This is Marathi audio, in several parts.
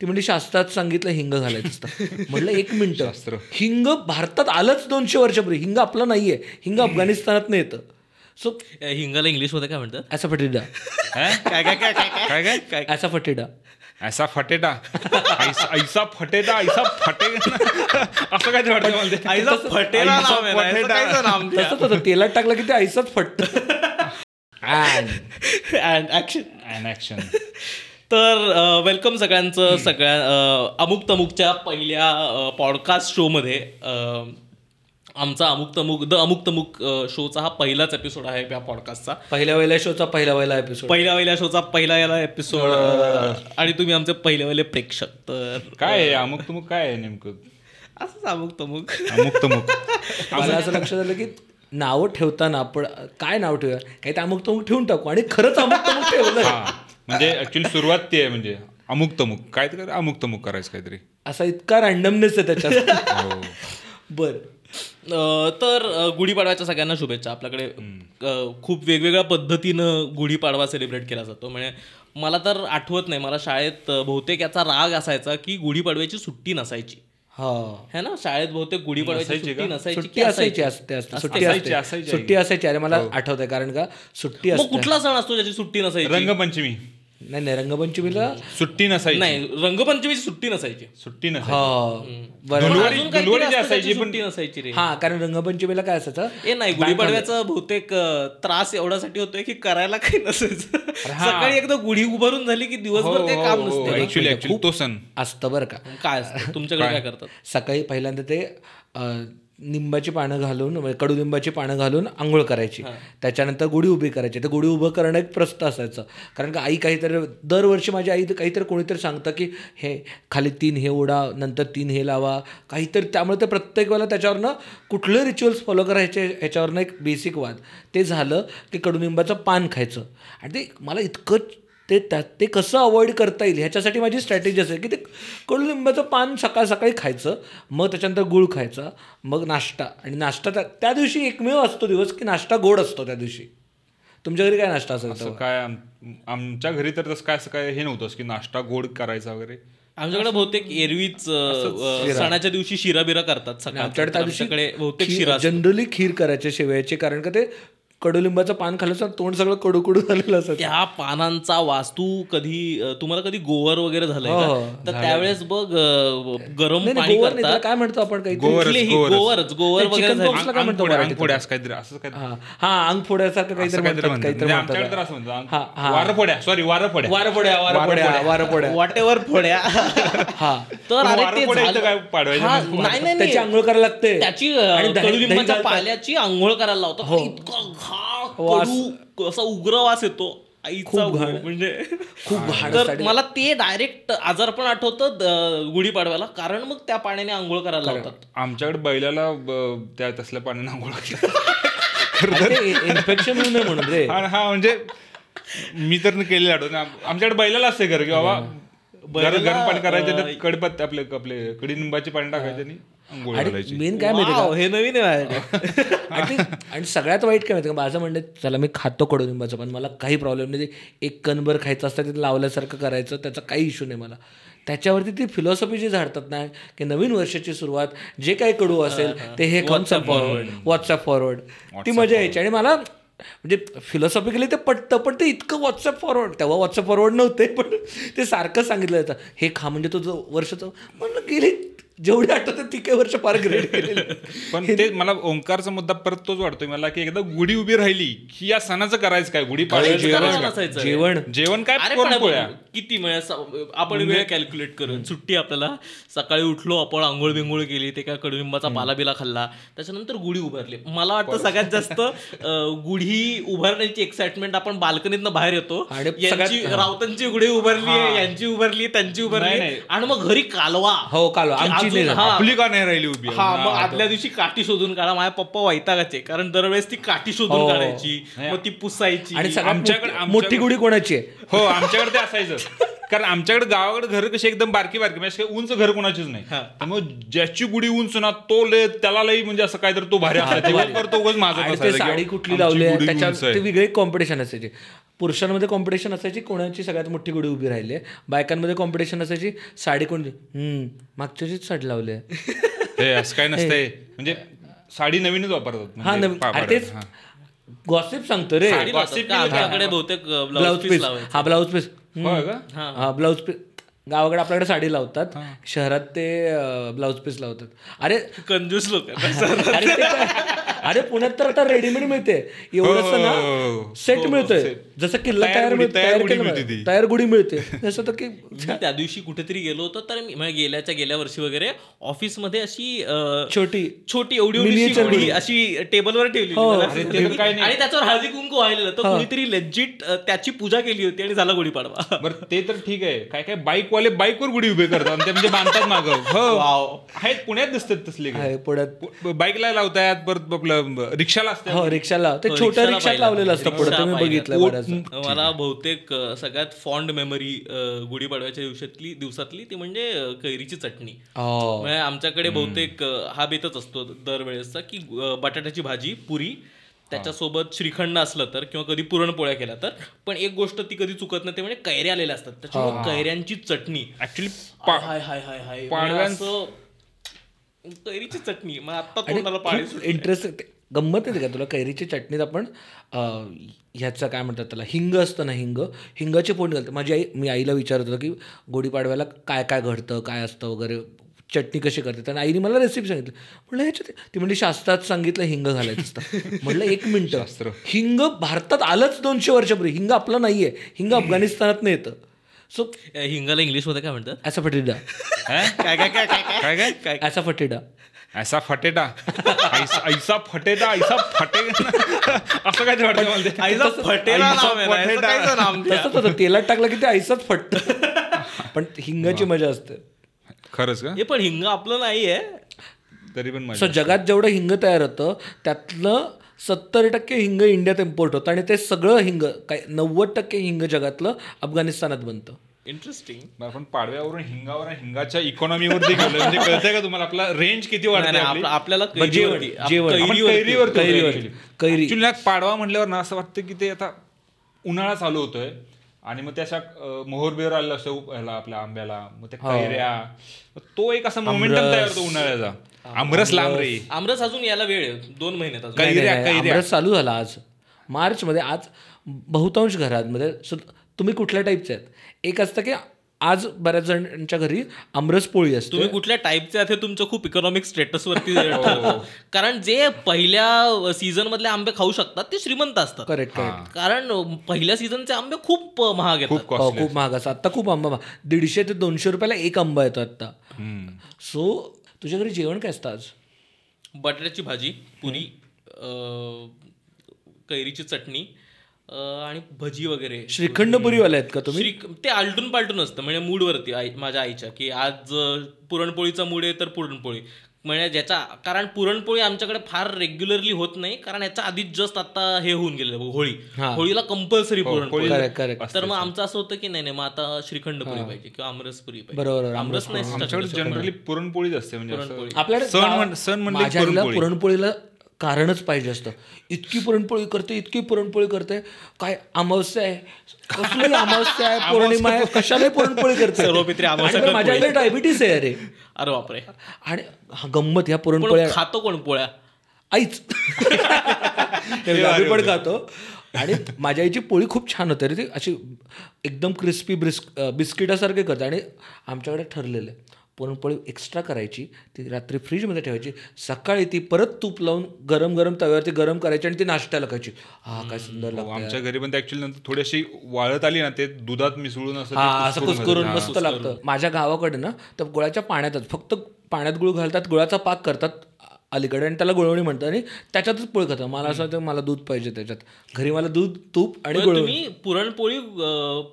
ती म्हणजे शास्त्रात सांगितलं हिंग घालायचं असतं. म्हटलं एक मिनिट. हिंग भारतात आलंच दोनशे वर्षापूर्वी. हिंग आपलं नाहीये. हिंग अफगाणिस्तानात येतं. सो हिंगाला इंग्लिशमध्ये काय म्हणतात? ऐसा फटेडा. हैं? काय काय काय काय काय काय ऐसा फटेडा. ऐसा फटेटा ऐसा ऐसा फटेटा ऐसा फटे असं काय वाटतं आहे तेलात टाकलं की ते ऐसाच फटत And action. And action. तर वेलकम सगळ्यांचं सगळ्या अमुक तमुकच्या पहिल्या पॉडकास्ट शोमध्ये आमचा अमुक तमुक द अमुक तमुक शोचा हा पहिलाच एपिसोड आहे या पॉडकास्टचा पहिल्या वेळेला शोचा पहिला वेळेला एपिसोड पहिल्या पहिल्या शोचा पहिला याला एपिसोड आणि तुम्ही आमचे पहिले वेळे प्रेक्षक तर काय आहे? अमुक तुमुक काय आहे नेमकं? असंच अमुक तमुक. अमुक तमुक. मला असं लक्षात आलं की नावं ठेवताना आपण काय नाव ठेवूया? काही ते अमुक तमुक ठेवून टाकू. आणि खरंच अमुक तमुक ठेवलं म्हणजे ऍक्च्युली सुरुवात ती आहे म्हणजे अमुक तमुक. काय अमुक तमुक करायचं काहीतरी. असा इतका रॅन्डमनेस आहे त्याच्यात. हो. बर. तर गुढीपाडव्याच्या सगळ्यांना शुभेच्छा. आपल्याकडे खूप वेगवेगळ्या पद्धतीनं गुढीपाडवा सेलिब्रेट केला जातो. म्हणजे मला तर आठवत नाही मला शाळेत बहुतेक याचा राग असायचा की गुढीपाडव्याची सुट्टी नसायची. हा. है ना? शाळेत बहुतेक गुढीपाडव्याची सुट्टी असायची असते असते. सुट्टी असायची. सुट्टी असायची. अरे मला आठवत आहे कारण का? सुट्टी कुठला सण असतो ज्याची सुट्टी नसायची? रंगपंचमी. नाही नाही रंगपंचमीला सुट्टी नसायची. नाही रंगपंचमीची सुट्टी नसायची. सुट्टी नसायची. हा सुट्टी नसायची रे. हा कारण रंगपंचमीला काय असायचं? ए नाही गुढीपाडव्याचा बहुतेक त्रास एवढ्यासाठी होतोय की करायला काही नसायचं. सकाळी एकदा गुढी उभारून झाली की दिवसभर ते काम नसते. ऍक्च्युली ऍक्च्युली तो सण. असतं बरं का. काय असतं? तुमच्याकडे काय? करतात? सकाळी पहिल्यांदा ते निंबाची पानं घालून म्हणजे कडुलिंबाची पानं घालून आंघोळ करायची. त्याच्यानंतर गुढी उभी करायची. तर गुढी उभं करणं एक प्रस्त असायचं. कारण का आई काहीतरी दरवर्षी माझी आई काहीतरी कोणीतरी सांगतं की हे खाली तीन हे ओढा नंतर तीन हे लावा. काहीतरी त्यामुळे ते प्रत्येक वेळेला त्याच्यावरनं कुठले रिच्युअल्स फॉलो करायचे ह्याच्यावरनं एक बेसिक वाद. ते झालं की कडुनिंबाचं पान खायचं. आणि ते मला इतकं ते त्या ते कसं अवॉइड करता येईल ह्याच्यासाठी माझी स्ट्रॅटेजी असेल की ते कडुलिंबाचं पान सकाळ सकाळी खायचं मग त्याच्यानंतर गुळ खायचा मग नाश्ता. आणि नाश्ता त्या त्या दिवशी एकमेव असतो दिवस की नाश्ता गोड असतो त्या दिवशी. तुमच्या घरी काय नाश्ता असेल असं काय आम- आमच्या घरी तर तसं काय असं काय हे नव्हतं की नाश्ता गोड करायचा वगैरे. आमच्याकडे बहुतेक एरवीच सणाच्या दिवशी शिरा बिरा करतात सकाळी आमच्याकडे त्या दिवशी आमच्याकडे बहुतेक शिरा जनरली खीर करायचे शेवयाचे कारण का ते कडुलिंबाचं पान खाल्लं तोंड सगळं कडू कडू झालेलं असायचं त्या पानांचा वास्तू कधी तुम्हाला कधी गोवर वगैरे झालंय हो, हो, तर त्यावेळेस बघ गरम पाणी करतात. काय म्हणतो आपण काही गोवरच, कुठलीही गोवरच. गोवरच गोवर वगैरे झाली. हा हा अंग फोड्यासारखं काहीतरी काहीतरी म्हणजे हा, हा. सॉरी वारपोड्या वारपोड्या वारपोड्या वारपोड्या वाटेवर फोड्या. हा. तर अरे ते वारपोड्या इथं झालं- काय पाडवायचं हा? नाही. नाही त्याची. आंघोळ करायला लागते. त्याची कडुलिंबाच्या. पाल्याची आंघोळ करायला लावतात इतका घा वास. कडू असा उग्र वास येतो. आईचा खूप घाण. म्हणजे खूप घाण तर. मला ते डायरेक्ट आजार पण आठवतं गुढीपाडव्याला. कारण मग त्या पाण्याने आंघोळ करायला लावतात. आमच्याकडे बैलाला त्या तसल्या पाण्याने आंघोळ इन्फेक्शन होऊ नये म्हणून हा म्हणजे मी तर केलेलं आठवत आमच्याकडे बैलाला असते घर की बाबा गरम गरम पाणी करायचं त्यात कडपत्ते आपले आपले कडीनिंबाचे पाणी टाकायचे आणि आंघोळ आणि घालायची. मेन काय माहिती हे नवीन आहे. आणि सगळ्यात वाईट काय माहिती का? माझं म्हणणं चला मी खातो कडुलिंबाचं पण मला काही प्रॉब्लेम नाही. एक कणभर खायचं असतं ते लावल्यासारखं करायचं त्याचा काही इश्यू नाही मला. त्याच्यावरती ती फिलॉसॉफी जी झाडतात ना की नवीन वर्षाची सुरुवात जे काही कडू असेल ते हे खाऊन फॉरवर्ड व्हॉट्सअप फॉरवर्ड ती मजा यायची. आणि मला म्हणजे फिलॉसॉफिकली ते पटतं पण ते इतकं व्हॉट्सअप फॉरवर्ड तेव्हा व्हॉट्सअप फॉरवर्ड नव्हते पण ते सारखं सांगितलं जातं. हे खा म्हणजे तुझं वर्षाचं म्हणलं गेली जेवढे आठवतं ती काही वर्ष फार ग्रेट केलेली पण ते मला ओंकारचा मुद्दा परत तोच वाटतोय मला की एकदा गुढी उभी राहिली की या सणाचं करायचं काय? गुढी पाडवायचं जेवण. जेवण काय? किती वेळ आपण वेळ कॅल्क्युलेट करून सुट्टी आपल्याला सकाळी उठलो आपण आंघोळ बिंघोळ केली ते काय कडुलिंबाचा पाला बिला खाल्ला त्याच्यानंतर गुढी उभारली मला वाटतं सगळ्यात जास्त गुढी उभारण्याची एक्साइटमेंट आपण बाल्कनीतनं बाहेर येतो. आणि यांची राऊतांची गुढी उभारली यांची उभारली त्यांची उभारली. आणि मग घरी कालवा. हो, कालवा. हा, आपली का नाही राहिली उभी. हा मग आदल्या दिवशी काठी शोधून काढा माझ्या पप्पा वैतागाचे कारण दरवेळेस ती काठी शोधून हो. काढायची मग ती पुसायची. आणि सगळ्यात आमच्याकडे- मोठी- मोठी गुढी कोणाची आहे? हो आमच्याकडे ते असायचं. कारण आमच्याकडे गावाकडे घर कशी एकदम बारकी बारकी म्हणजे उंच घर कोणाचीच नाही. त्यामुळे ज्याची गुढी उंच ना तो लय त्याला लई म्हणजे असं काहीतरी तो भारी तो माझं साडी कुठली लावली त्याच्यात वेगळे कॉम्पिटिशन असायचे. पुरुषांमध्ये कॉम्पिटिशन असायची कोणाची सगळ्यात मोठी गुढी उभी राहिली आहे? बायकांमध्ये कॉम्पिटिशन असायची साडी कोणती? हम्म मागच्याचीच साडी लावली आहे. हे असं काय नसतंय. म्हणजे साडी नवीनच वापरतात. हा म्हणजे नवीन. तेच हा. गॉसिप सांगतो रे. बहुतेक ब्लाऊज पीस हा ब्लाऊज पीस होय का? हा. ब्लाऊज गावाकडे आपल्याकडे साडी लावतात. शहरात ते ब्लाऊज पीस लावतात. अरे कंजूस लोक अरे पुण्यात तर आता रेडीमेड मिळते. एवढंच हो, ना हो, सेट मिळतोय. जसं किल्ला तयार मिळते तयार गुढी मिळते जसं तर की त्या दिवशी कुठेतरी गेलो होतो तर मी म्हणजे गेल्याच्या गेल्या वर्षी वगैरे ऑफिसमध्ये अशी छोटी. छोटी एवढी. अशी टेबलवर ठेवली हो. अरे ते तर काय नाही. आणि त्याच्यावर हळदी कुंकू वाहिलेलं. तर कुणीतरी लेजिट त्याची पूजा केली होती आणि झाला गुढी पाडवा बरं ते तर ठीक आहे. काय काय बाईक वाले बाईकवर गुढी उभे करतात. आणि ते म्हणजे बांधतात मागं. हो. आहेत पुण्यात दिसतात तसले पुण्यात. बाईकला लावतायत परत आपलं रिक्षाला असतात. हो रिक्षाला ते हो, छोट्या रिक्षात पाहिलं. लावलेलं असतं पुढे. रिक्षा तुम्ही. बघितलं मला बहुतेक सगळ्यात फॉन्ड मेमरी गुढीपाडव्याच्या दिवसातली दिवसातली ती म्हणजे कैरीची चटणी. म्हणजे आमच्याकडे बहुतेक हा बेतच असतो दरवेळेसचा की बटाट्याची भाजी पुरी त्याच्यासोबत श्रीखंड असलं तर किंवा कधी पुरणपोळ्या केल्या तर पण एक गोष्ट ती कधी चुकत नाही ते म्हणजे कैऱ्या आलेल्या असतात. त्याच्यामुळे कैऱ्यांची चटणी. ऍक्च्युली हाय हाय हाय हाय. म्हणजे कैरीची चटणी. मग आता तोंडाला पाणी. इंटरेस्ट गंमत येते का तुला? कैरीची चटणीत आपण ह्याचं काय म्हणतात त्याला? हिंग असतं ना हिंग? हिंगाची फोडणी घालते. माझी आई मी आईला विचारत होतो की गुढीपाडव्याला काय काय घडतं काय असतं वगैरे? चटणी कशी करतात आणि आईने मला रेसिपी सांगितलं. म्हणलं ह्याच्यात ती म्हणजे शास्त्रात सांगितलं हिंग घालायचं असतं. म्हटलं एक मिनटं. शास्त्र. हिंग भारतात आलंच दोनशे वर्षापूर्वी. हिंग आपलं नाही आहे हिंग अफगाणिस्तानात नाही येतं सो हिंगाला इंग्लिशमध्ये काय म्हणतात? ॲसा फटेडा. काय काय काय काय काय? काय ॲसा फटेडा. ऐसा फटेटा ऐसा फटेटा ऐसा फटे असं काय ऐसा फटेला तेलात टाकलं की ते ऐसाच फटत. पण हिंगाची मजा असते. खरंच का? हे पण हिंग आपलं नाहीये. तरी पण सो जगात जेवढं हिंग तयार होतं त्यातलं सत्तर टक्के हिंग इंडियात इम्पोर्ट होतं आणि ते सगळं हिंग काय नव्वद टक्के हिंग जगातलं अफगाणिस्तानात बनतं. इंटरेस्टिंग आपण पाडव्यावरून हिंगावर हिंगाच्या इकॉनॉमीवरती गेलो. म्हणजे कळतंय का तुम्हाला? आपला रेंज किती वाढते आपली? आपल्याला कैरीवरती. कैरीवर कैरीवर. कैरी. पाडवा म्हटल्यावर ना असं वाटतं की ते आता उन्हाळा चालू होतोय. आणि मग त्या अशा मोहर बिहर आलेलं असतं ह्याला आपल्या आंब्याला. मग त्या कैऱ्या. मग तो एक असा मोमेंटम तयार होतो उन्हाळ्याचा. आमरस लांब रे. आमरस. अजून याला वेळ आहे. दोन महिन्यात अजून. कैऱ्या, कैऱ्या. आमरस चालू झाला आज. मार्चमध्ये आज बहुतांश घरांमध्ये सो तुम्ही कुठल्या टाईपचे आहेत? एक असतं की आज बऱ्याच जणांच्या घरी आमरस पोळी असते. तुम्ही कुठल्या टाईपचे आहात हे तुमचं खूप इकॉनॉमिक स्टेटस वरती ठरतं. कारण जे पहिल्या सीझन मधले आंबे खाऊ शकतात ते श्रीमंत असतात. करेक्ट करेक्ट कारण पहिल्या सीझनचे आंबे खूप महाग येतात. खूप हो महाग असं आत्ता खूप आंबा. दीडशे ते दोनशे रुपयाला एक आंबा येतो आत्ता सो तुझ्या घरी जेवण काय असतं आज? बटाट्याची भाजी पुरी कैरीची चटणी आणि भजी वगैरे. श्रीखंड पुरीवाले आहेत का तुम्ही? ते आलटून पालटून असतं. म्हणजे मूडवरती आई माझ्या आईच्या की आज पुरणपोळीचा मूड आहे तर पुरणपोळी. म्हणजे ज्याचा कारण पुरणपोळी आमच्याकडे फार रेग्युलरली होत नाही कारण याच्या आधीच जस्ट आता हे होऊन गेलं होळी. होळीला कंपल्सरी पुरणपोळी. करेक्ट करेक्ट तर मग आमचं असं होतं की नाही नाही मग आता श्रीखंड पुरी पाहिजे किंवा आमरस पुरी पाहिजे. बरोबर बरोबर. आमरस नाही आमच्याकडे जनरली पुरणपोळीच असते म्हणजे असं आपल्याकडे सण सण पुरणपोळी. पुरणपोळीला कारणच पाहिजे असतं. इतकी पुरणपोळी करते इतकी पुरणपोळी करते. काय अमावस्या आहे? कसली अमावस्या आहे? पौर्णिमा आहे? कशाला पुरणपोळी करते? सर्व पित्री अमावस्या आणि माझ्या आईला डायबिटीस आहे अरे. अरे बापरे. आणि हा गंमत ह्या पुरणपोळ्या खातो कोण पोळ्या? आईच. आम्ही पण खातो. आणि माझ्या आईची पोळी खूप छान होते रे. ती अशी एकदम क्रिस्पी ब्रिस्क बिस्किटासारखे करते. आणि आमच्याकडे ठरलेलं आहे. पुरणपोळी एक्स्ट्रा करायची ती रात्री फ्रीजमध्ये ठेवायची. सकाळी ती परत तूप लावून गरम गरम तव्यावरती गरम करायची आणि ती नाश्त्याला खायची. हा काय सुंदर हो, लागतं आमच्या घरी पण ऍक्च्युली नंतर थोडीशी वाळत आली ना ते दुधात मिसळून असं हा असं कुस्करून. मस्त लागतं. माझ्या गावाकडे ना तर गुळाच्या पाण्यातच फक्त पाण्यात गुळ घालतात गुळाचा पाक करतात. अलीकडे आणि त्याला गुळवणी म्हणतात आणि त्याच्यातच पोळी खातं मला असं वाटतं मला दूध पाहिजे त्याच्यात. घरी मला दूध तूप आणि गुळवणी. पुरणपोळी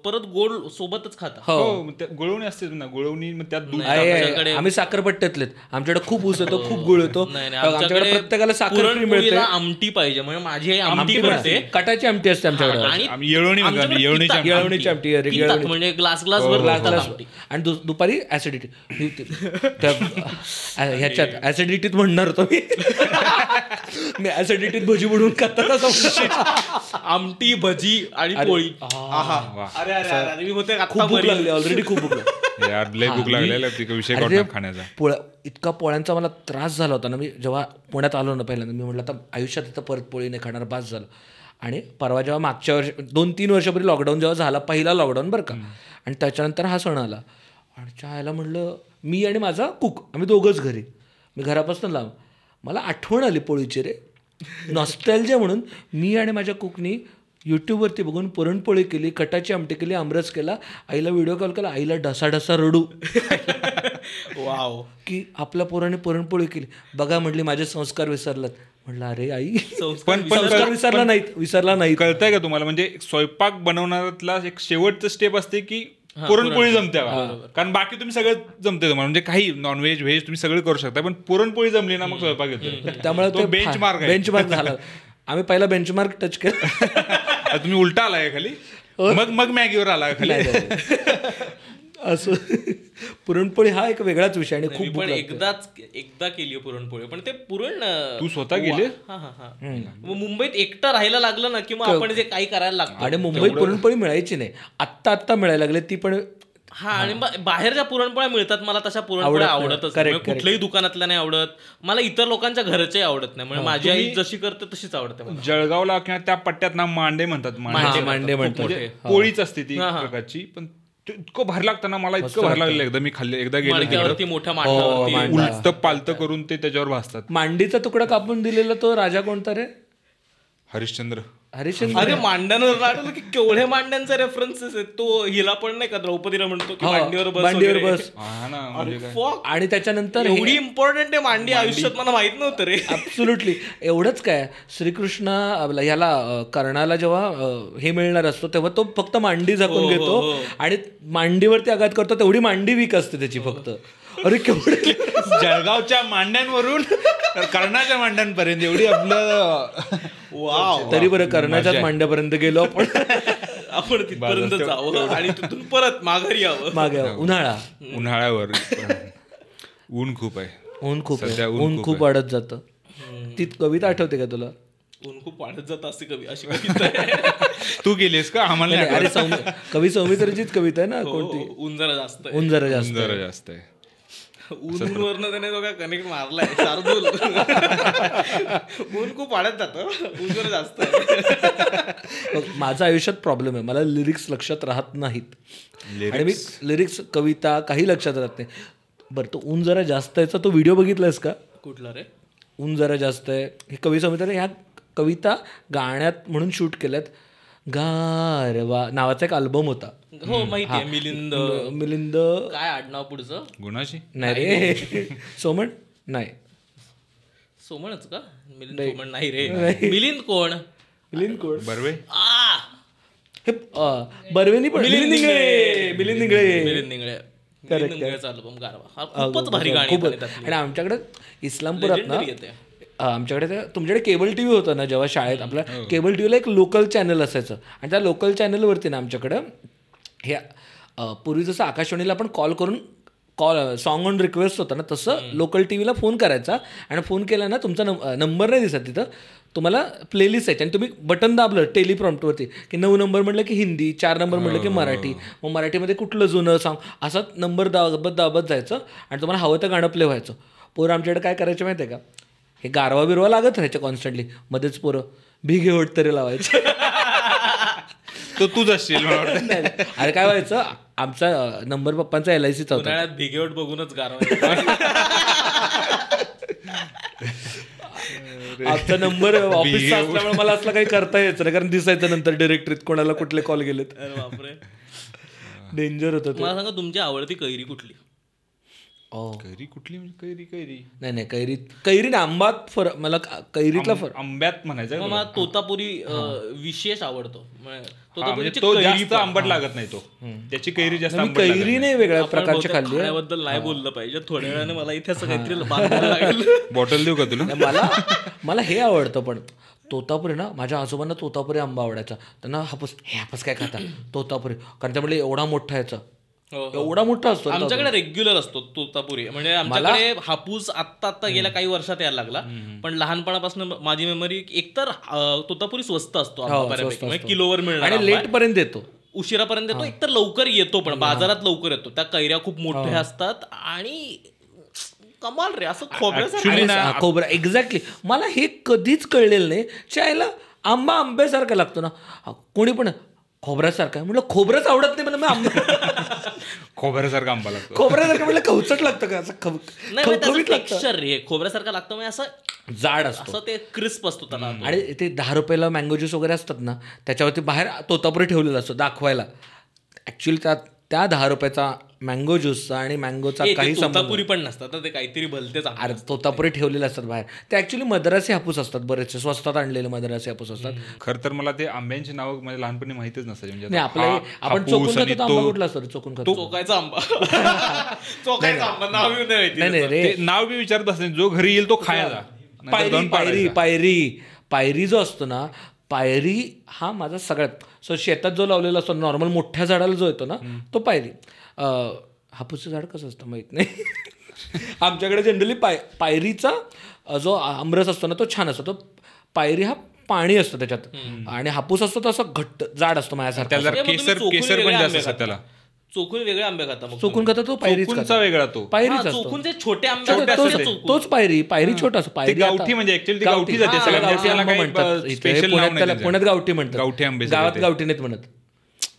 परत गोड सोबतच खाता. हो. त्या गुळवणी असते ना गुळवणी त्यात दूध. आम्ही साखरपट्ट्यातलेत. आमच्याकडे खूप ऊस येतो खूप गुळ येतो. आमच्याकडे प्रत्येकाला साखर मिळते. आमटी पाहिजे. म्हणजे माझी आई आमटी पण कटाची आमटी असते आमच्याकडे. आणि येळवणीची आमटी. म्हणजे ग्लास ग्लास भर ग्लास ग्लास. आणि दुपारी ऍसिडिटी ह्याच्यात ऍसिडिटीत म्हणणार होतो मी मी ऍसिडिटीत भजी बुडून खातात. आमटी भजी आणि पोळी. अरे अरे अरे अरे, मी होते खूप भूक लागली ऑलरेडी खूप भूक लागली. यार लय भूक लागलेला विषय खाण्याचा. पोळ्या इतका पोळ्यांचा मला त्रास झाला होता ना मी जेव्हा पुण्यात आलो ना पहिल्यांदा मी म्हटलं आता आयुष्यात इथं परत पोळी नाही खाणार बास झालं. आणि परवा जेव्हा मागच्या वर्षी दोन तीन वर्षापूर्वी लॉकडाऊन जेव्हा झाला पहिला लॉकडाऊन बरं का. आणि त्याच्यानंतर हा सण आला. आणि चायला म्हणलं मी आणि माझा कुक आम्ही दोघंच घरी. मी घरापासून लांब. मला आठवण आली पोळीची रे. नॉस्टॅल्जिया म्हणून मी आणि माझ्या कुकनी यूट्यूबवरती बघून पुरणपोळी केली कटाची आमटी केली आमरस केला आईला व्हिडिओ कॉल केला आईला ढसा ढसा रडू. वाव की आपल्या पोराने पुरणपोळी केली. बघा म्हटली माझे संस्कार विसरलात. म्हटलं अरे आई. पण पण संस्कार विसरला नाहीत विसरला नाही कळतंय का तुम्हाला? म्हणजे स्वयंपाक बनवण्यातला एक शेवटचं स्टेप असते की पुरणपोळी जमते कारण बाकी तुम्ही सगळं जमते तुम्हाला. म्हणजे काही नॉनव्हेज व्हेज तुम्ही सगळं करू शकता. पण पुरणपोळी जमली ना मग स्वयंपाक येतो त्यामुळे तो आहे. बेंचमार्क झाला. आम्ही पहिला बेंचमार्क टच केला. आता तुम्ही उलटा आलाय खाली? मग मग मॅगीवर आला खाली? असं. पुरणपोळी हा एक वेगळाच विषय आणि खूप पण. एकदाच एकदा केली पुरणपोळी. पण ते पुरण तू स्वतः गेले हा हा हा. मुंबईत एकटं राहायला लागलं ना की मग आपण जे काही करायला लागतो? आणि मुंबईत पुरणपोळी मिळायची नाही. आत्ता आत्ता मिळायला लागले ती पण हा आणि बा- बाहेर ज्या पुरणपोळ्या मिळतात मला तशा पुरणपोळ्या. आवडतच म्हणजे कुठल्याही दुकानातल्या नाही आवडत. मला इतर लोकांच्या घरच्याही आवडत नाही. म्हणजे माझी आई जशी करते तशीच आवडते मला. जळगावला किंवा त्या पट्ट्यात ना मांडे म्हणतात मांडे. मांडे म्हणतात. पोळीच असते ती प्रकारची पण इतकं भारी लागतं ना मला इतकं भारी लागलं. एकदा मी खाल्ले एकदा गेलो मोठ्या हो, मांडावरती उलट पालतं करून ते त्याच्यावर भासतात मांडीचा तुकडा कापून दिलेला तो राजा कोणता रे? हरिश्चंद्र. हरिश्चंद्र अरे मांड्यांवर आठवलं की केवढे मांड्यांचे रेफरन्सेस आहेत? तो हिला पण नाही का द्रौपदीला म्हणतो की हो, मांडीवर बस मांडीवर वगैरे. बस. हा ना म्हणजे काय? Fuck. आणि त्याच्यानंतर हे- एवढी इम्पॉर्टंट आहे मांडी आयुष्यात मला माहीत नव्हतं रे. ऍब्सुल्युटली एवढंच काय? श्रीकृष्ण आपला ह्याला अं, कर्णाला जेव्हा अं, हे मिळणार असतो तेव्हा तो फक्त मांडी झाकून घेतो आणि मांडीवरती आघात करतो तेवढी मांडी वीक असते त्याची फक्त. अरे केवढे जळगावच्या मांड्यांवरून कर्णाच्या मांड्यांपर्यंत एवढी आपलं वाव. तरी बरं कर्णाच्याच मांड्यापर्यंत गेलो आपण. आपण तिथपर्यंत जावं आणि तिथून परत माघारी यावं. मागे उन्हाळा. उन्हाळ्यावर. ऊन खूप आहे. ऊन खूप आहे. ऊन खूप खूप वाढत जातं. ती कविता आठवते का तुला? ऊन खूप वाढत जात असे कवी अशी कविता आहे. तू गेलीस का? आम्हाला अरे सौम्य कवी सौमित्रचीच कविता आहे ना कोणती? हो, ऊन जरा जास्त आहे. ऊन जरा. जास्त जरा जास्त आहे. ऊन वरनं त्याने तो काय कनेक्ट मारलाय. शार्दूल. ऊन खूप वाढत जातं. ऊन जरा जास्त माझ्या आयुष्यात प्रॉब्लेम आहे. मला लिरिक्स लक्षात राहत नाहीत. आणि मी लिरिक्स कविता काही लक्षात राहत नाही. बरं तो ऊन जरा जास्त याचा तो व्हिडिओ बघितलायस का? कुठला रे? ऊन जरा जास्त आहे. हे कवी समितीने ह्या कविता गाण्यात म्हणून शूट केल्यात. गारवा नावाचा एक अल्बम होता. हो माहिती आहे मिलिंद. मिलिंद. काय आडनाव पुढचं? गुणाची नाही रे. सोमण? नाही. सोमणच का? मिलिंद सोमण नाही रे. मिलिंद कोण? मिलिंद कोण? बरवे? आ! हे बर्वेनी पण मिलिंद इंगळे मिलिंद इंगळे मिलिंद निंगळे. मिलिंद निंगळेचा अल्बम गारवा. हा खूपच भारी गाणी. आणि आमच्याकडे इस्लामपुरात ना आमच्याकडे ते तुमच्याकडे केबल टी व्ही होतं ना जेव्हा शाळेत आपल्या केबल टी व्हीला एक लोकल चॅनल असायचं. आणि त्या लोकल चॅनलवरती ना आमच्याकडं हे पूर्वी जसं आकाशवाणीला आपण कॉल करून कॉल सॉन्ग ऑन रिक्वेस्ट होता ना तसं लोकल टी व्हीला फोन करायचा. आणि फोन केला ना तुमचा नंबर नाही दिसत तिथं. तुम्हाला प्लेलिस्ट आहे आणि तुम्ही बटन दाबलं टेलिप्रॉम्प्टवरती की नऊ नंबर म्हटलं की हिंदी चार नंबर म्हटलं की मराठी. मग मराठीमध्ये कुठलं जुनं सॉन्ग असा नंबर दाबत दाबत जायचं आणि तुम्हाला हवं तर गाणं प्ले व्हायचं. पोरं आमच्याकडे काय करायचं माहिती आहे का? हे गारवा बिरवा लागत राहायचं कॉन्स्टंटली मध्येच पोरं भिगे होट तरी लावायचे. तो तूच असशील अरे काय व्हायचं आमचा नंबर पप्पांचा एल आय सीचा होता. भिगेवट बघूनच गारवा आमचा नंबर ऑफिसचा असल्यामुळे मला असलं काही करता यायचं नाही कारण दिसायचं नंतर डिरेक्टरीत कोणाला कुठले कॉल गेलेत. डेंजर होतं ते. मला सांगा तुमची आवडती कैरी कुठली? कैरी कुठली म्हणजे कैरी कैरी. नाही नाही कैरीत कैरी ना आंबात फरक मला कैरीतला फरक आंब्यात म्हणायचं? मला तोतापुरी विशेष आवडतो. म्हणजे तो जास्त. आंबट लागत नाही तो. त्याची कैरी जास्त कैरी नाही. वेगळ्या आपण प्रकारची बहुतेक खाल्ली. आहे. खाण्याबद्दल नाही बोललं पाहिजे. थोड्या वेळाने मला इथे असं काहीतरी बॉटल देऊ का तुला? मला मला हे आवडतं पण तोतापुरी ना माझ्या आजोबांना तोतापुरी आंबा आवडायचा. त्यांना हापूस हे हापूस काय खाता? तोतापुरी. कारण त्यामुळे एवढा मोठा याचा. एवढा मोठा असतो आमच्याकडे रेग्युलर असतो तोतापुरी म्हणजे आमच्याकडे हापूस आत्ता आत्ता गेल्या काही वर्षात यायला लागला. पण लहानपणापासून माझी मेमरी एकतर तोतापुरी स्वस्त असतो हो, म्हणजे असतो. किलोवर मिळणार आणि. लेट पर्यंत येतो. उशिरापर्यंत येतो एकतर लवकर येतो पण बाजारात लवकर येतो. त्या कैऱ्या खूप मोठ्या असतात आणि कमाल रे असं हा, खोबरं एक्झॅक्टली मला हे कधीच कळलेलं नाही. चायला आंबा आंब्यासारखा लागतो ना. हा, कोणी पण खोबऱ्यासारखा. आहे. म्हटलं खोबरंच आवडत नाही मला मग आंबा. खोबऱ्यासारखा आंबा लागतो. खोबऱ्यासारखं म्हटलं खवचट लागतं का? असं खव नाही म्हणजे टेक्स्चर रे खोबऱ्यासारखं लागतं म्हणजे असं जाड असतो. असं ते क्रिस्प असतो त्याला आणि ते दहा रुपयाला मँगो ज्यूस वगैरे असतात ना त्याच्यावरती बाहेर तोतापुरी ठेवलेला असतो दाखवायला. ऍक्च्युली त्या त्या दहा रुपयाचा मँगो ज्यूसचा आणि मँगोचा काही तोतापुरी पण नसतात तर ते काहीतरी भलतेच. अरे तोतापुरी ठेवलेले असतात बाहेर. ते ऍक्च्युली मद्रासी हापूस असतात बरेचसे स्वस्तात आणलेले मद्रासी हापूस असतात. खर तर मला ते आंब्यांची नावं माझ्या लहानपणी माहितीच नसायची. म्हणजे नाही आता आपलं हा- आपण चोकून आंबा कुठला असतो? चोकून खातो. चोकायचा आंबा. चोकायचा आंबा नाव नाही नाही रे. ते नाव बी विचारत असते जो घरी येईल तो खायला. पायरी. पायरी. पायरी जो असतो ना पायरी हा माझा सगळ्यात सो शेतात जो लावलेला असतो नॉर्मल मोठ्या झाडाला जो येतो ना तो पायरी. हापूसचं झाड कसं असतं माहीत नाही. आमच्याकडे जनरली पाय पायरीचा जो आमरस असतो ना तो छान असतो. तो पायरी हा पाणी असतं त्याच्यात. आणि हापूस असतो तो असं घट्ट जाड असतो माझ्यासारखा. त्याला. चोखून वेगळे आंबे खाता. त्याला चोकून वेगळे आंबे खाता मग चोकून खाता तो पायरीच चोकूनचा खाता. वेगळा तो पायरीच हा, असतो चोकूनचे छोटे आंबे छोटे- असतात तोच ते चोकून. तोच पायरी पायरी छोटा असतो ते पायरी गावठी आता- म्हणजे actually ते गावठी जाते. हा, गावठी आंबा काही म्हणतात इथे. special नाव पुण्यात नाही त्याला त्याचं. पुण्यात गावठी म्हणतात गावठी आंबे गावात ते. गावठी नाहीत म्हणत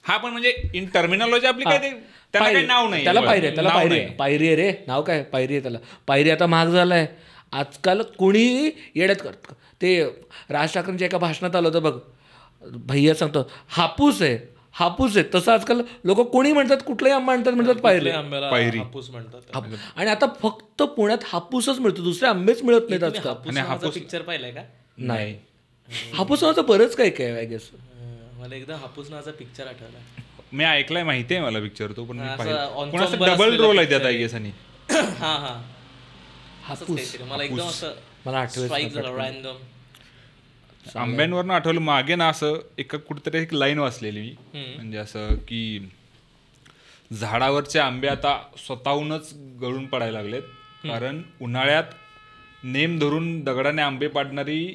हा पण म्हणजे इन टर्मिनॉलॉजी आपली काय ते त्याला पायरी. काही नाव नाही त्याला पायरी आहे, त्याला नाव पायरी नाही. आहे. पायरी आहे रे नाव काय पायरी आहे त्याला पायरी आता महाग झालाय आजकाल कोणी येड्यात करत ते राज ठाकरेंच्या एका भाषणात आलं होतं बघ भैया सांगतो हापूस आहे हापूस आहे तसं आजकाल लोक कोणी म्हणतात कुठलाही आंबा म्हणतात म्हणतात पायरी. आंब्याला पायरी. हापूस म्हणतात. हाप- आणि आता फक्त पुण्यात हापूसच मिळतो दुसरे आंबेच मिळत नाहीत आजकाल. हापूस पिक्चर पाहिलाय का? नाही. हापूस नावाचं बरंच काय काय आय गेस अं, मला एकदा हापूस नावाचा पिक्चर आठवला. मी ऐकलाय माहिती आहे मला पिक्चर तो पण मी हा, असं पाहिला. डबल असलेला रोल आहे त्यात आय आहे. गेस आणि. हा हा. असंच काहीतरी. मला एकदम असं मला आठवेच स्ट्राईक झालं रॅन्डम आंब्यांवरनं आठवलं मागे ना असं एका कुठेतरी एक लाईन वाचलेली मी. म्हणजे असं की झाडावरचे आंबे आता स्वतःहूनच गळून पडायला लागलेत. कारण उन्हाळ्यात नेम धरून दगडाने आंबे पाडणारी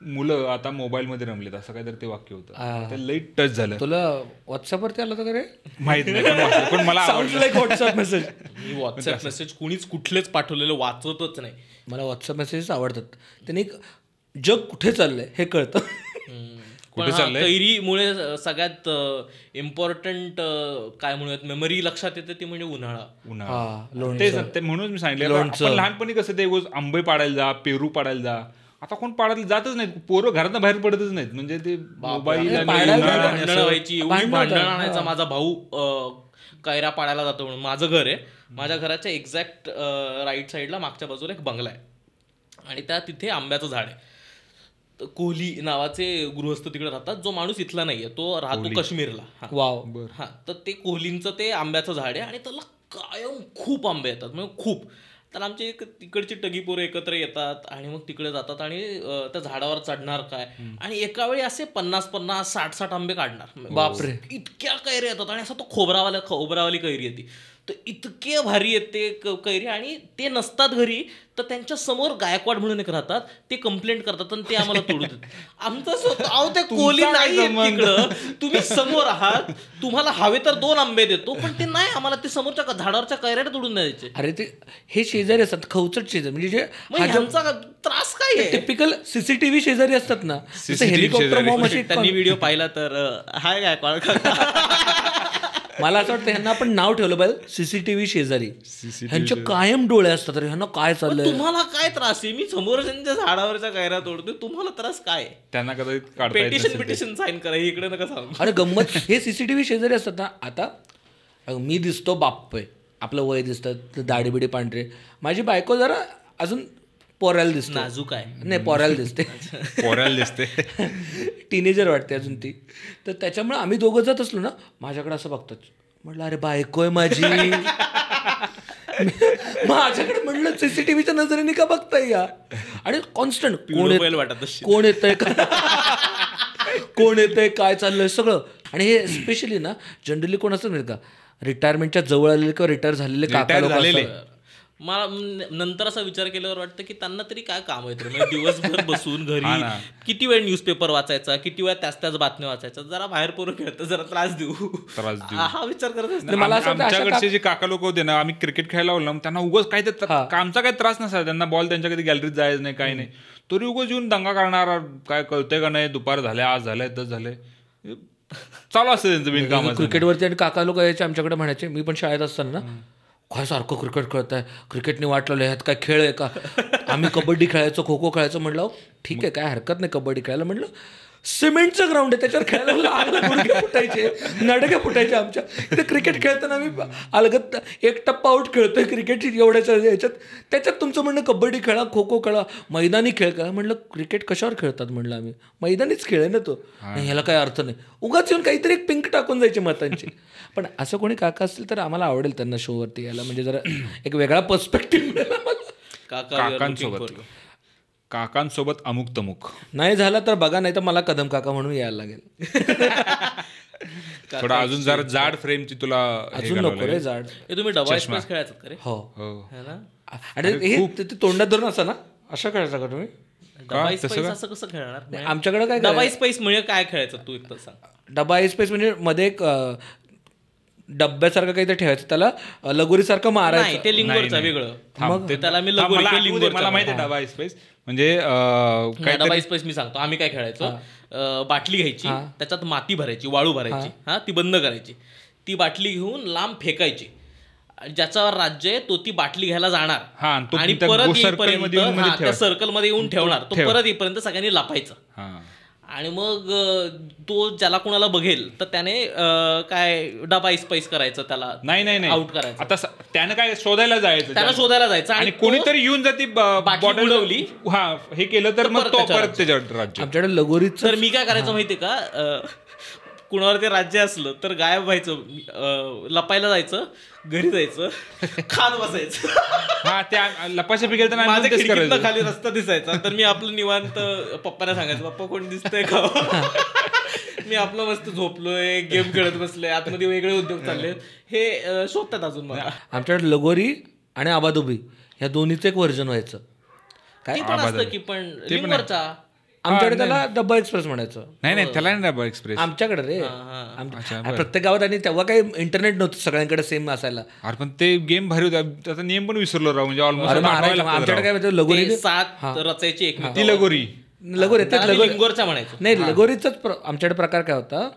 मुलं आता मोबाईलमध्ये रमलेत. असं काहीतरी ते वाक्य होतं. ते लई टच झालं. तुला व्हॉट्सअपवरती आलं होतं का रे? माहीत नाही पण मला व्हॉट्सअप मेसेज मी व्हॉट्सअप मेसेज कुणीच कुठलेच पाठवलेलं वाचतच नाही. मला व्हॉट्सअप मेसेजेस आवडतात. त्यांनी एक जग कुठे चाललंय हे कळतं. पण हा, कैरीमुळे सगळ्यात इम्पॉर्टंट काय म्हणूयात मेमरी लक्षात येते ती म्हणजे उन्हाळा. उन्हाळा. तेच ते म्हणून मी सांगितलं लहानपणी कसं ते आंबे पाडायला जा पेरू पाडायला जा. आता कोण पाडायला जातच नाहीत. पोरं घरात बाहेर पडतच नाहीत. म्हणजे ते मोबाईल व्हायची भांडणं आणायचा माझा भाऊ कैरा पाडायला जातो म्हणून. माझं घर आहे. माझ्या घराच्या एक्झॅक्ट राईट साईडला मागच्या बाजूला एक बंगला आहे. आणि त्या तिथे आंब्याचं झाड आहे. कोहली नावाचे गृहस्थ तिकडे राहतात. जो माणूस इथला नाहीये तो राहतो काश्मीरला. हा. वाव. हा. तर ते कोहलींचं ते आंब्याचं झाड आहे आणि त्याला कायम खूप आंबे येतात. म्हणजे खूप. तर आमचे एक तिकडची टगी पोरं एकत्र येतात आणि मग तिकडे जातात आणि अं, त्या झाडावर चढणार काय? आणि एका वेळी असे पन्नास पन्नास साठ साठ आंबे काढणार. बापरे. इतक्या कैरी येतात आणि असा तो खोबरावाला खोबरावाली कैरी येते. तर इतके भारी येते क- कैरी आणि ते नसतात घरी तर त्यांच्यासमोर गायकवाड म्हणून एक राहतात. ते कंप्लेंट करतात आणि ते आम्हाला तोडू देतात. आमचं स्वतः ते कोहली नाही? तिकडं. तुम्ही समोर आहात तुम्हाला हवे तर दोन आंबे देतो पण ते नाही आम्हाला ते समोरच्या झाडावरच्या कैऱ्या तोडून द्यायचे. अरे ते हे शेजारी असतात खवचट शेजारी. म्हणजे जे ह्यांचा त्रास काय आहे? टिपिकल सीसीटीव्ही शेजारी असतात ना. हेलिकॉप्टर त्यांनी व्हिडिओ पाहिला तर हाय गायकवाड. मला असं वाटतं ह्यांना आपण नाव ठेवलं पाहिजे. सीसीटीव्ही शेजारी. ह्यांचे कायम डोळे असतात. अरे ह्यांना काय चाललंय? तुम्हाला काय त्रास आहे? मी समोरच्या झाडावरच्या कैऱ्या तोडतोय. तुम्हाला त्रास काय त्यांना कदाचित पेटिशन. पिटिशन साईन करा. हे इकडे नका सांगू. अरे गंमत. हे सीसीटीव्ही शेजारी असतात ना आता मी दिसतो बाप्पय आपलं वय दिसतं दाढी बिडी पांढरे. माझी बायको जरा अजून पोरायला दिसते नाजूक आहे. नाही पोरायला दिसते पोरायला दिसते टीनेजर वाटते अजून ती. तर त्याच्यामुळे आम्ही दोघं जात असलो ना माझ्याकडे असं बघतात. म्हटलं अरे बायको आहे माझी. माझ्याकडे म्हणलं सीसीटीव्हीच्या नजरेने का बघताय या? आणि कॉन्स्टंट कोण वाटत. कोण येतंय का? कोण येतंय काय चाललंय? सगळं. आणि हे स्पेशली ना जनरली कोण असतं नाही का रिटायरमेंटच्या जवळ आलेले किंवा रिटायर झालेले काका लोक झालेले. मला नंतर असा विचार केल्यावर वाटतं की त्यांना तरी काय काम आहे म्हणजे दिवसभर बसून घरी. किती वेळ न्यूजपेपर वाचायचा? किती वेळ त्याच त्याच बातम्या वाचायचा जरा बाहेर पोरं खेळतं जरा त्रास देऊ. त्रास देऊ. हा विचार करत असतो. मला आमच्याकडचे जे काका लोक होते ना आम्ही क्रिकेट खेळायला बोललो त्यांना उगाच काही ते हा. कामचा काही त्रास नसायचा. त्यांना बॉल त्यांच्या कधी गॅलरीत जायचं नाही काही नाही. तरी उगाच येऊन दंगा करणार काय कळतंय का नाही? दुपार झाले आज झालंय तस झालंय. चालू असतं त्यांचं बिनकाम क्रिकेटवरती आणि काका लोक यायचे आमच्याकडे म्हणायचे. मी पण शाळेत असताना. ना काय सारखं क्रिकेट खेळत आहे क्रिकेटने वाटलं ह्यात काय खेळ आहे का? आम्ही कबड्डी खेळायचो खो खो खेळायचो. म्हटलं "अहो, ठीक आहे काय हरकत नाही कबड्डी खेळायला. म्हटलं सिमेंटचं ग्राउंड आहे त्याच्यावर खेळायला आगला गुडघे फुटायचे नडगे फुटायचे आमच्या. इथे क्रिकेट खेळताना मी अलगत एक टप्पा आऊट खेळतोय क्रिकेट एवढ्याच्या याच्यात त्याच्यात तुमचं म्हणणं कबड्डी खेळा खो खो खेळा मैदानी खेळ खेळा. म्हणलं क्रिकेट कशावर खेळतात म्हणलं आम्ही? मैदानीच खेळ आहे ना तो. नाही ह्याला काय अर्थ नाही. उगाच येऊन काहीतरी एक पिंक टाकून जायचे मतांची. पण असं कोणी काका असतील तर आम्हाला आवडेल त्यांना शोवरती यायला. म्हणजे जरा एक वेगळा पर्स्पेक्टिव्ह मिळेल आम्हाला. काका काकांसोबत अमुक तमुक नाही झालं तर बघा नाही तर मला कदम काका म्हणून यायला लागेल. थोडा अजून जरा जाड फ्रेमची तुला अजून नको रे जाड. हे तुम्ही डबा एक्सप्रेस खेळायचं का रे? हो. हो. है आणि हे तोंडात धरून असं ना? असं खेळायचा का तुम्ही? डबा स्पाइस असं कसं खेळणार? आमच्याकडे काय डबा स्पाइस म्हणजे काय खेळायचं तू एक तर सांग. डबा स्पेस म्हणजे मध्ये एक डब्यासारखं काहीतरी ठेवायचं त्याला लगोरीसारखं मारायचं. नाही ते लिंगवरचं वेगळं. थांब, ते- त्याला मी लगोरी मला ते आठवू दे, लिंगवरचं मला माहिती आहे डबा स्पेस म्हणजे अं, नाही, डबा स्पेस मी सांगतो. आम्ही काय खेळायचो अं, बाटली घ्यायची त्याच्यात माती भरायची वाळू भरायची हा. ती बंद करायची. ती बाटली घेऊन लांब फेकायची. ज्याच्यावर राज्य आहे तो ती बाटली घ्यायला जाणार. आणि तो आणि त्या परत गो- circle येईपर्यंत मध्ये येऊन मध्ये त्या ठेवायचा. सर्कलमध्ये येऊन ठेवणार. तो. परत येईपर्यंत सगळ्यांनी लपायचं. हा. आणि मग तो ज्याला कोणाला बघेल तर त्याने काय डबा स्पाइस करायचं त्याला? नाही नाही नाही. आउट करायचं. आता त्यानं काय शोधायला जायचं त्याला? शोधायला जायचं. आणि कोणीतरी येऊन जर ती बाटली उडवली. हा हे केलं तर मग तो परत त्याच्यावर राज्य. आमच्याकडे लगोरीच तर मी काय करायचं माहितीये का? कुणावर ते राज्य असलं तर गायब व्हायचं लपायला जायचं घरी जायचं खात बसायचं. हा त्या लपाशी तर माझ्या खिडकीतनं खाली रस्ता दिसायचा तर मी आपलं निवांत पप्पाला सांगायचं पप्पा कोण दिसतंय का? मी आपलं मस्त झोपलोय गेम खेळत बसलोय आतमध्ये वेगळे उद्योग चालले हे शोधतात अजून मला. आमच्याकडे लगोरी आणि आबादुबी ह्या दोन्हीचं एक व्हर्जन व्हायचं. काय? पण असतं की पण आमच्याकडे त्याला डब्बा एक्सप्रेस म्हणायचं. नाही नाही त्याला नाही डबा एक्सप्रेस आमच्याकडे रे. प्रत्येक गावात आणि तेव्हा काही इंटरनेट नव्हतं सगळ्यांकडे सेम असायला. अरे पण ते गेम भारी होता. त्याचा नियम पण विसरलो राव म्हणजे ऑलमोस्ट. आमच्याकडे काय लगोरी सात रचायची एक ती लगोरी. लगोरी तेच लगोरी. लिंगवरचा म्हणायचो. नाही लगोरीचाच आमच्याकडे प्रकार काय होता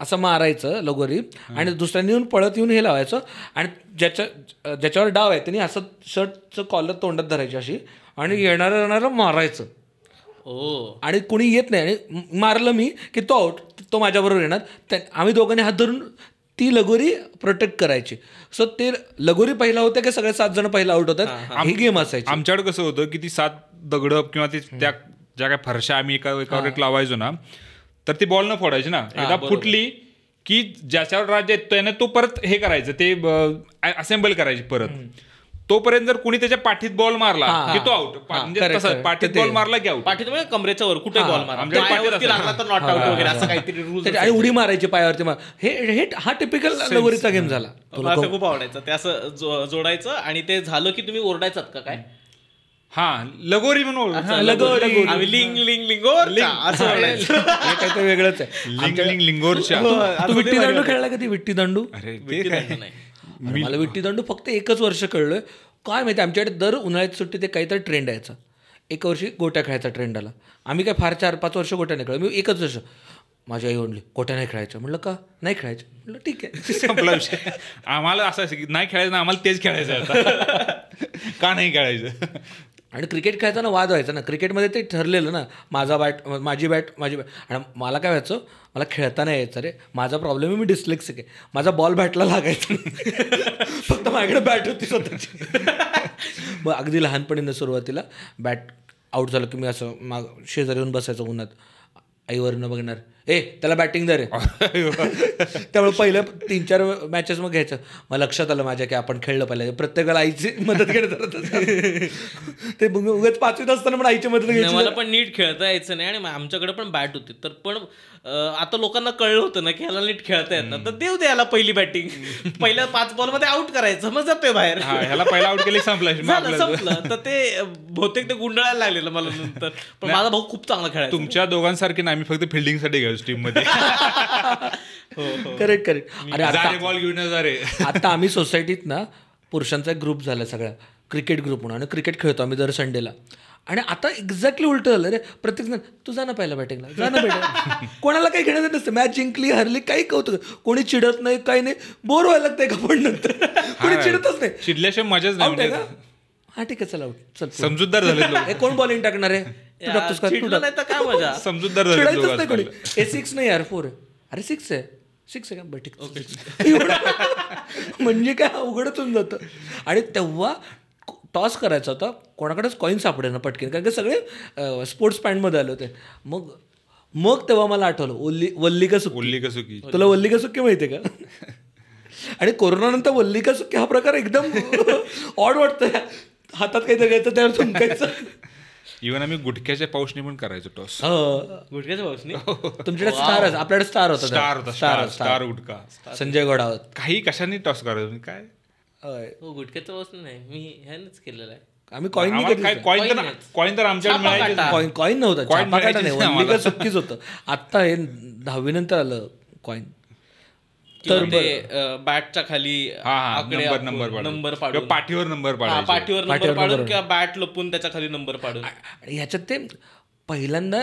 असं मारायचं लगोरी आणि दुसऱ्यांनी येऊन पळत येऊन हे लावायचं आणि ज्याच्या ज्याच्यावर डाव आहे त्यांनी असं शर्टचं कॉलर तोंडात धरायची अशी आणि येणारं येणारं मारायचं. आणि कुणी येत नाही. आणि मारलं मी की तो आउट तो माझ्याबरोबर येणार. आम्ही दोघांनी हात धरून ती लगोरी प्रोटेक्ट करायची. सो ते लगोरी पहिला होतं की सगळे सात जण पहिला आउट होतात. ही गेम असायची. आमच्याकडे कसं होतं की ती सात दगड किंवा ती त्या ज्या काय फरशा आम्ही एका एकावर एक लावायचो ना तर ती बॉल न फोडायची ना. एकदा फुटली की ज्याच्यावर राज्य आहे त्याने तो परत हे करायचं. ते असेंबल करायची परत. तोपर्यंत जर कोणी त्याच्या पाठीत बॉल मारला की तो आउट म्हणजे तसं. पाठीत बॉल मारला की आउट पाठीत म्हणजे कमरेच्या वर कुठे बॉल मारा आमच्या पाठीत पायावरती असं. लागला तर नॉट आउट वगैरे असं काहीतरी रूल आणि उडी मारायची पायावरती मार हे हे हा टिपिकल लगोरीचा गेम झाला. मला ते खूप आवडायचं. ते असं जोडायचं आणि ते झालं की तुम्ही ओरडायचात का काय? हा लगोरी म्हणून असं लगोरी. आम्ही लिंग लिंग लिंग. असं. हे काहीतरी वेगळंच आहे. लिंग लिंग लिंगोरच्या. तू विट्टी दांडू खेळला कधी विट्टी दांडू? अरे विट्टी काय दांडू नाही. मला विट्टीदांडू फक्त एकच वर्ष कळलं. काय माहिती आमच्याकडे दर उन्हाळ्यात सुट्टी ते काहीतरी ट्रेंड यायचा एक वर्षी गोट्या खेळायचा ट्रेंड आला. आम्ही काय फार चार पाच वर्ष गोट्या नाही खेळ मी एकच वर्ष. माझी आई म्हणली गोट्या नाही खेळायचं म्हटलं का? नाही खेळायचं म्हटलं ठीक आहे. संपला विषय. आम्हाला असं की नाही खेळायचं ना आम्हाला तेच खेळायचं का नाही खेळायचं? आणि क्रिकेट खेळताना वाद व्हायचा ना. क्रिकेटमध्ये ते ठरलेलं ना माझा बॅट माझी बॅट माझी बॅट आणि मला काय व्हायचं मला खेळताना यायचं रे माझा प्रॉब्लेम आहे मी डिस्लेक्सिक आहे. माझा बॉल बॅटला लागायचा फक्त माझ्याकडे बॅट होती स्वतःची. मग अगदी लहानपणीनं सुरुवातीला बॅट आऊट झालं की मी असं माग शेजारी येऊन बसायचं उन्हात. आईवरनं बघणार. ए त्याला बॅटिंग दे रे. त्यामुळे पहिल्या तीन चार मॅचेस मग घ्यायचं. मग लक्षात आलं माझ्या की आपण खेळलं पाहिजे प्रत्येकाला आईची मदत करत ते मग मी उगाच पाचवीत असताना पण आईची मदत नाही, घ्यायची मला पण नीट खेळता यायचं नाही आणि आमच्याकडे पण बॅट होती. तर पण आता लोकांना कळलं होतं ना की ह्याला नीट खेळता येत ना तर देऊ दे याला पहिली बॅटिंग पहिल्या पाच बॉलमध्ये आउट करायचं. मग जातोय बाहेर. हा ह्याला पहिला आउट केली संपला. संपलं. तर ते बहुतेक ते गुंडाळायला लागलेलं मला नंतर. पण माझा भाऊ खूप चांगला खेळायचा. तुमच्या दोघांसारखे ना आम्ही फक्त फिल्डिंग घ्यायचो टीममध्ये. करेक्ट करेक्ट अरे जा आता रे बॉल घेऊन आता आम्ही सोसायटीत ना पुरुषांचा ग्रुप झाला सगळा. क्रिकेट ग्रुप म्हणून. आणि क्रिकेट खेळतो आम्ही दर संडेला आणि आता एक्झॅक्टली उलट झालं रे. प्रत्येक जण तू जा ना पहिला बॅटिंगला जा ना बॅटिंग कोणाला काही घेण्याचं नसतं. मॅच जिंकली हरली काही कौतुक कोणी चिडत नाही काही नाही. बोर व्हायला लागतंय का पण नंतर? कोणी चिडतच नाही. चिडल्याशिवाय मजाच नाही म्हणजे. का? हा ठीक आहे चला चल. समजूतदार झाले हे कोण बॉलिंग टाकणार आहे? तू यार, टाकतोस का? तू. नाही तर काय मजा? समजूतदार चिडायचंच नाही कोणी. ए सिक्स नाही यार फोर आहे. अरे सिक्स आहे. सिक्स आहे का? बरं ठीक म्हणजे काय अवघडच होऊन जातं. आणि तेव्हा टॉस करायचा होता. कोणाकडेच कॉईन सापडे ना पटकन. कारण की सगळे स्पोर्ट्स पॅन्टमध्ये आले होते. मग मग तेव्हा मला आठवलं ओल्ली वल्ली का सुक्की. ओल्ली का सुकी तुला वल्ली का सुक्की माहिती आहे का? आणि कोरोनानंतर वल्ली का सुक्की हा प्रकार एकदम ऑड वाटतोय. हातात काहीतरी घ्यायचं त्यावर चुंकायचं इव्हन आम्ही गुटख्याच्या पाऊसने पण करायचो टॉस. हो. गुडघ्याच्या भाऊसनी तुमच्याकडे स्टार आपल्याकडे स्टार होता स्टार होता स्टार स्टार गुटका संजय घोडावत काही कशाने टॉस करायचो? काय? होय. हो गुडघ्याच्या भाऊसनी नाही मी ह्यानेच केलेलं आहे. आम्ही कॉईन कॉईन तर. कॉईन तर. कॉईन कॉईन नव्हता Coin छापा काटा नाही मिळायचीच नाही वल्ली का आम्हाला. सुक्कीच होतं. आत्ता हे दहावी नंतर आलं कॉईन तर ते बॅटच्या खाली आकडे नंबर नंबर पाडून. पाडून. पाठीवर नंबर हा, पाडायचे. पाठीवर नंबर पाडून. किंवा बॅट लपून त्याच्याखाली नंबर पाडून. ह्याच्यात ते पहिल्यांदा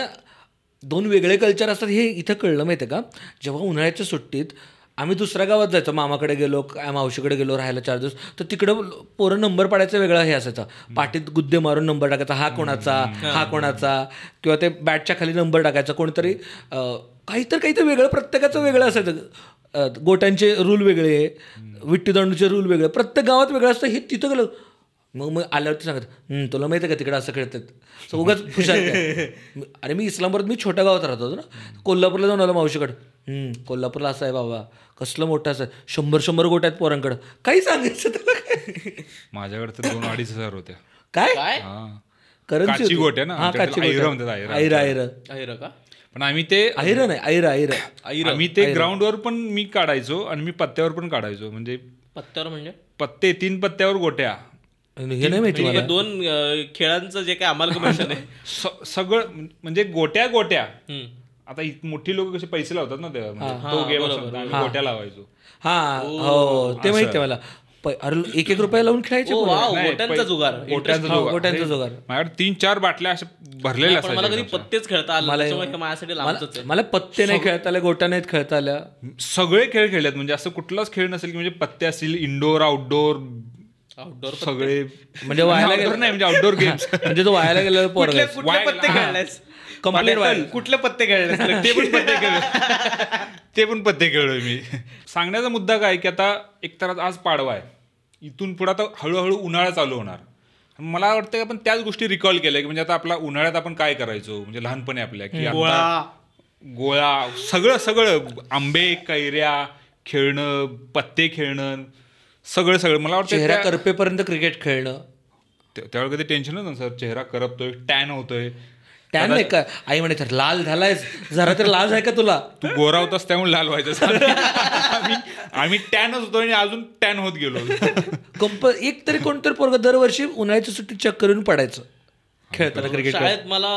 दोन वेगळे कल्चर असतात हे इथं कळलं माहिती आहे का? जेव्हा उन्हाळ्याच्या सुट्टीत आम्ही दुसऱ्या गावात जायचो मामाकडे गेलो काय मावशीकडे गेलो राहायला चार दिवस तर तिकडं पोरं नंबर पाडायचा वेगळा हे असायचा. पाठीत गुद्दे मारून नंबर टाकायचा हा कोणाचा हा कोणाचा किंवा ते बॅटच्या खाली नंबर टाकायचा कोणतरी काहीतरी काहीतरी वेगळं प्रत्येकाचं वेगळं असायचं. गोट्यांचे रूल वेगळे विट्टीदांडूचे रूल वेगळे प्रत्येक गावात वेगळं असतं हे तिथं गेलं. मग मग आल्यावरती सांगत "हं, तुला माहिती आहे का तिकडे असं खेळतात? सो उगाच हुशार काय. अरे मी इस्लामपूरात मी छोट्या गावात राहत होतो ना. कोल्हापूरला जाऊन आलो मावशीकडे. "हं, कोल्हापूरला असं आहे बाबा. कसलं मोठं असं आहे. शंभर शंभर गोट आहेत पोरांकडं. काही सांगायचं त्याला काय? माझ्याकडे तर दोन अडीच हजार होत्या. काय? हा. होती. गोट आहे ना, हा काची आयरं गोट आयरं. आयरा का? पण आम्ही ते आयरं नाही आयरा आयरा आम्ही ते ग्राउंडवर पण मी काढायचो आणि मी पत्त्यावर पण काढायचो. म्हणजे पत्त्यावर म्हणजे? पत्ते तीन पत्त्यावर गोट्या. आणि हे नाही माहिती म्हणजे मला. दोन खेळांचं जे काय अमालगमेशन आहे. स- सगळं म्हणजे गोट्या गोट्या. आता इत- मोठी लोक कसे पैसे लावतात ना ते म्हणजे तो गेम गोट्या लावायचो. हा हो ते माहिती आहे मला. अरे एक एक रुपया लावून खेळायचे. वाव नाही, गोट्यांचा पै- जुगार गोट्यांचा हो, जुगार. गोट्यांचा जुगार. माझ्याकडे तीन चार बाटल्या अशा भरलेल्या पण मला कधी असायच्या पत्तेच खेळता आले मला- त्याच्यामुळे माझ्यासाठी मला लांबच आहे. मला पत्ते नाही खेळता आल्या गोट्या नाहीत खेळता आल्या. सगळे खेळ खेळलेत म्हणजे असं कुठलाच खेळ नसेल की म्हणजे पत्ते असतील इंडोर आउटडोर आउटडोर सगळे म्हणजे वायाला Outdoor नाही म्हणजे आउटडोर गेम्स म्हणजे तो वायाला गेलेला पोरगा कुठले पत्ते खेळलेस? Complete पाटील, कुठले पत्ते खेळलेस? ते पण पत्ते खेळ ते पण पत्ते खेळलोय मी. सांगण्याचा मुद्दा काय की आता एक तर आज पाडवा आहे. इथून पुढे आता हळूहळू उन्हाळा चालू होणार. मला वाटतं की आपण त्याच गोष्टी रिकॉल केल्या की म्हणजे आता आपला उन्हाळ्यात आपण काय करायचो? म्हणजे लहानपणी आपल्या की गोळा. गोळा. सगळं सगळं. आंबे कैऱ्या खेळणं पत्ते खेळणं सगळं सगळं. मला वाटतं चेहरा करपेपर्यंत क्रिकेट खेळणं. त्या- त्यावेळी कधी टेन्शन नव्हतं सर? चेहरा करपतोय टॅन होतोय. त्यान नाही का? आई म्हणे "तर लाल झालायस. जरा तर लाज आहे का तुला? तू गोरा होतास त्यामुळे लाल व्हायचं. आम्ही आम्ही टॅनच होतो आणि अजून टॅन होत गेलो. कंप एक तरी कोणतरी पोरग दरवर्षी उन्हाळ्याची सुट्टी चक्कर करून पडायचं. खेळताना क्रिकेट शाळेत मला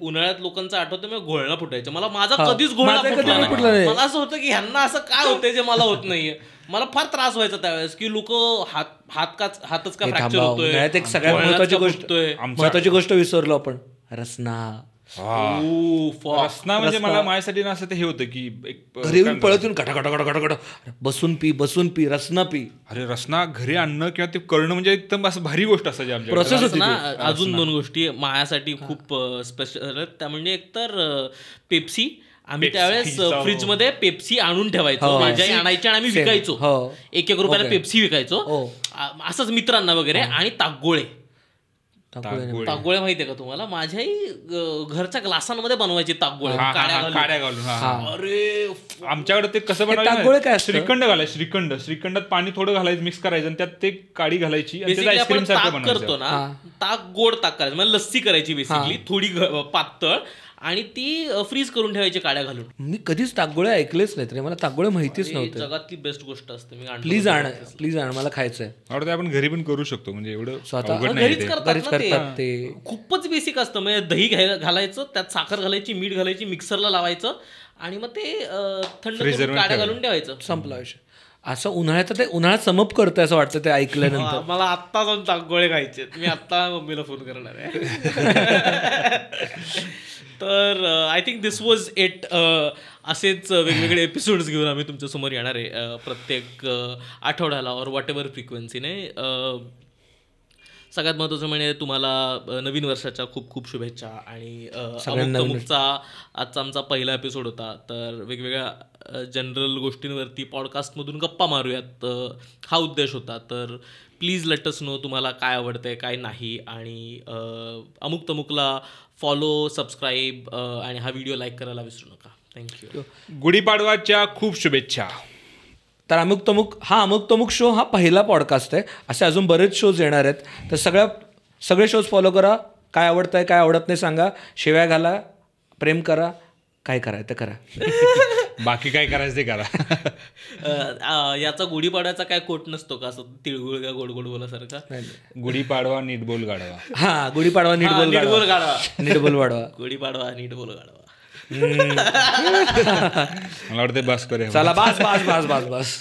उन्हाळ्यात लोकांचं आठवतं मी घोळणा फुटायचं. मला माझा हा. कधीच घोळणा फुटला नाही. मला असं होतं की ह्यांना असं काय होतंय जे मला होत नाहीये. मला फार त्रास व्हायचा त्यावेळेस की लोक हात हात का हातच का हे फ्रॅक्चर होतोय. एक सगळ्यात महत्वाची गोष्ट महत्वाची गोष्ट विसरलो आपण. रसना. रसना म्हणजे मला माझ्यासाठी ना असं ते हे होतं की एक घरी येऊन पळत येऊन घटा घटा घटा घटा घटा. बसून पी बसून पी रसना पी. अरे रसना घरी आणणं किंवा ते करणं म्हणजे एकदम असं भारी गोष्ट असायची Process होती ना अजून दोन गोष्टी माझ्यासाठी खूप स्पेशल त्या म्हणजे एकतर पेप्सी. आम्ही त्यावेळेस फ्रीजमध्ये पेप्सी आणून ठेवायचो. माझ्या आई आणायची आणि आम्ही. विकायचो. हो. एक एक रुपयाला पेप्सी विकायचो. हो. असंच मित्रांना वगैरे आणि ताकगोळे ताकगोळे. ताकगोळे माहितीये का तुम्हाला? माझ्याही घरच्या ग्लासांमध्ये बनवायची ताकगोळे काड्या घालून. अरे आमच्याकडे ते कसं ताकगोळे बनवायचं काय? श्रीखंड घालायचं श्रीखंड. श्रीखंडात पाणी थोडं घालायचं मिक्स करायचं आणि त्यात ते काडी घालायची करतो ना ताक गोड ताक करायचं म्हणजे लस्सी करायची बेसिकली थोडी पातळ आणि ती फ्रीज करून ठेवायची काड्या घालून. मी कधीच ताकगोळे ऐकलेच नाहीत रे. मला ताकगोळे माहितीच ही नव्हते. जगातली बेस्ट गोष्ट असते. मी प्लीज आण प्लीज आण मला खायचंय. मला ते आपण घरी पण करू शकतो. म्हणजे एवढं स्वतः- घरीच ते. करतात ते. ते. खूपच बेसिक असतं. म्हणजे दही घालायचं त्यात साखर घालायची मीठ घालायची मिक्सरला लावायचं आणि मग ते थंड काड्या. घालून ठेवायचं. संपला विषय असं उन्हाळ्यात ते उन्हाळ्यात समप करतंय असं वाटतं ते ऐकल्यानंतर. हा, मला आत्ता जाऊन ताकगोळे खायचे मी आत्ता मम्मीला फोन करणार आहे. तर I think this was it असेच वेगवेगळे एपिसोड्स घेऊन आम्ही तुमच्यासमोर येणार आहे. प्रत्येक आठवड्याला और वॉट एव्हर फ्रिक्वेन्सीने सगळ्यात महत्त्वाचं म्हणजे तुम्हाला नवीन वर्षाच्या खूप खूप शुभेच्छा आणि अं, सगळ्यांना अमुक नवीन तमुकचा आजचा आमचा पहिला एपिसोड होता. तर वेगवेगळ्या जनरल गोष्टींवरती पॉडकास्टमधून गप्पा मारूयात. हा उद्देश होता. तर प्लीज लेटस नो तुम्हाला काय आवडतंय काय नाही. आणि अमुक तमुकला फॉलो सबस्क्राईब आणि हा व्हिडिओ लाईक करायला विसरू नका. थँक्यू गुढीपाडवाच्या खूप शुभेच्छा. तर अमुक तमुक हा अमुक तमुक शो हा पहिला पॉडकास्ट आहे. असे अजून बरेच शोज येणार आहेत. तर सगळ्या सगळे शोज फॉलो करा. काय आवडतंय काय आवडत नाही सांगा. शिव्या घाला प्रेम करा काय करायचं ते करा. बाकी काय करायचं ते करा. याचा गुढीपाडव्याचा काय कोट नसतो का असं तिळगुळ का गोड गोड बोलासारखा गुढीपाडवा नीट बोल गाडवा हा गुढीपाडवा नीट हा, बोल नीट बोल गाडवा. गाडवा नीट बोल वाढवा गुढीपाडवा नीट बोल गाडवा मला वाटतं बस करूया. चला बस बस बस बस बस.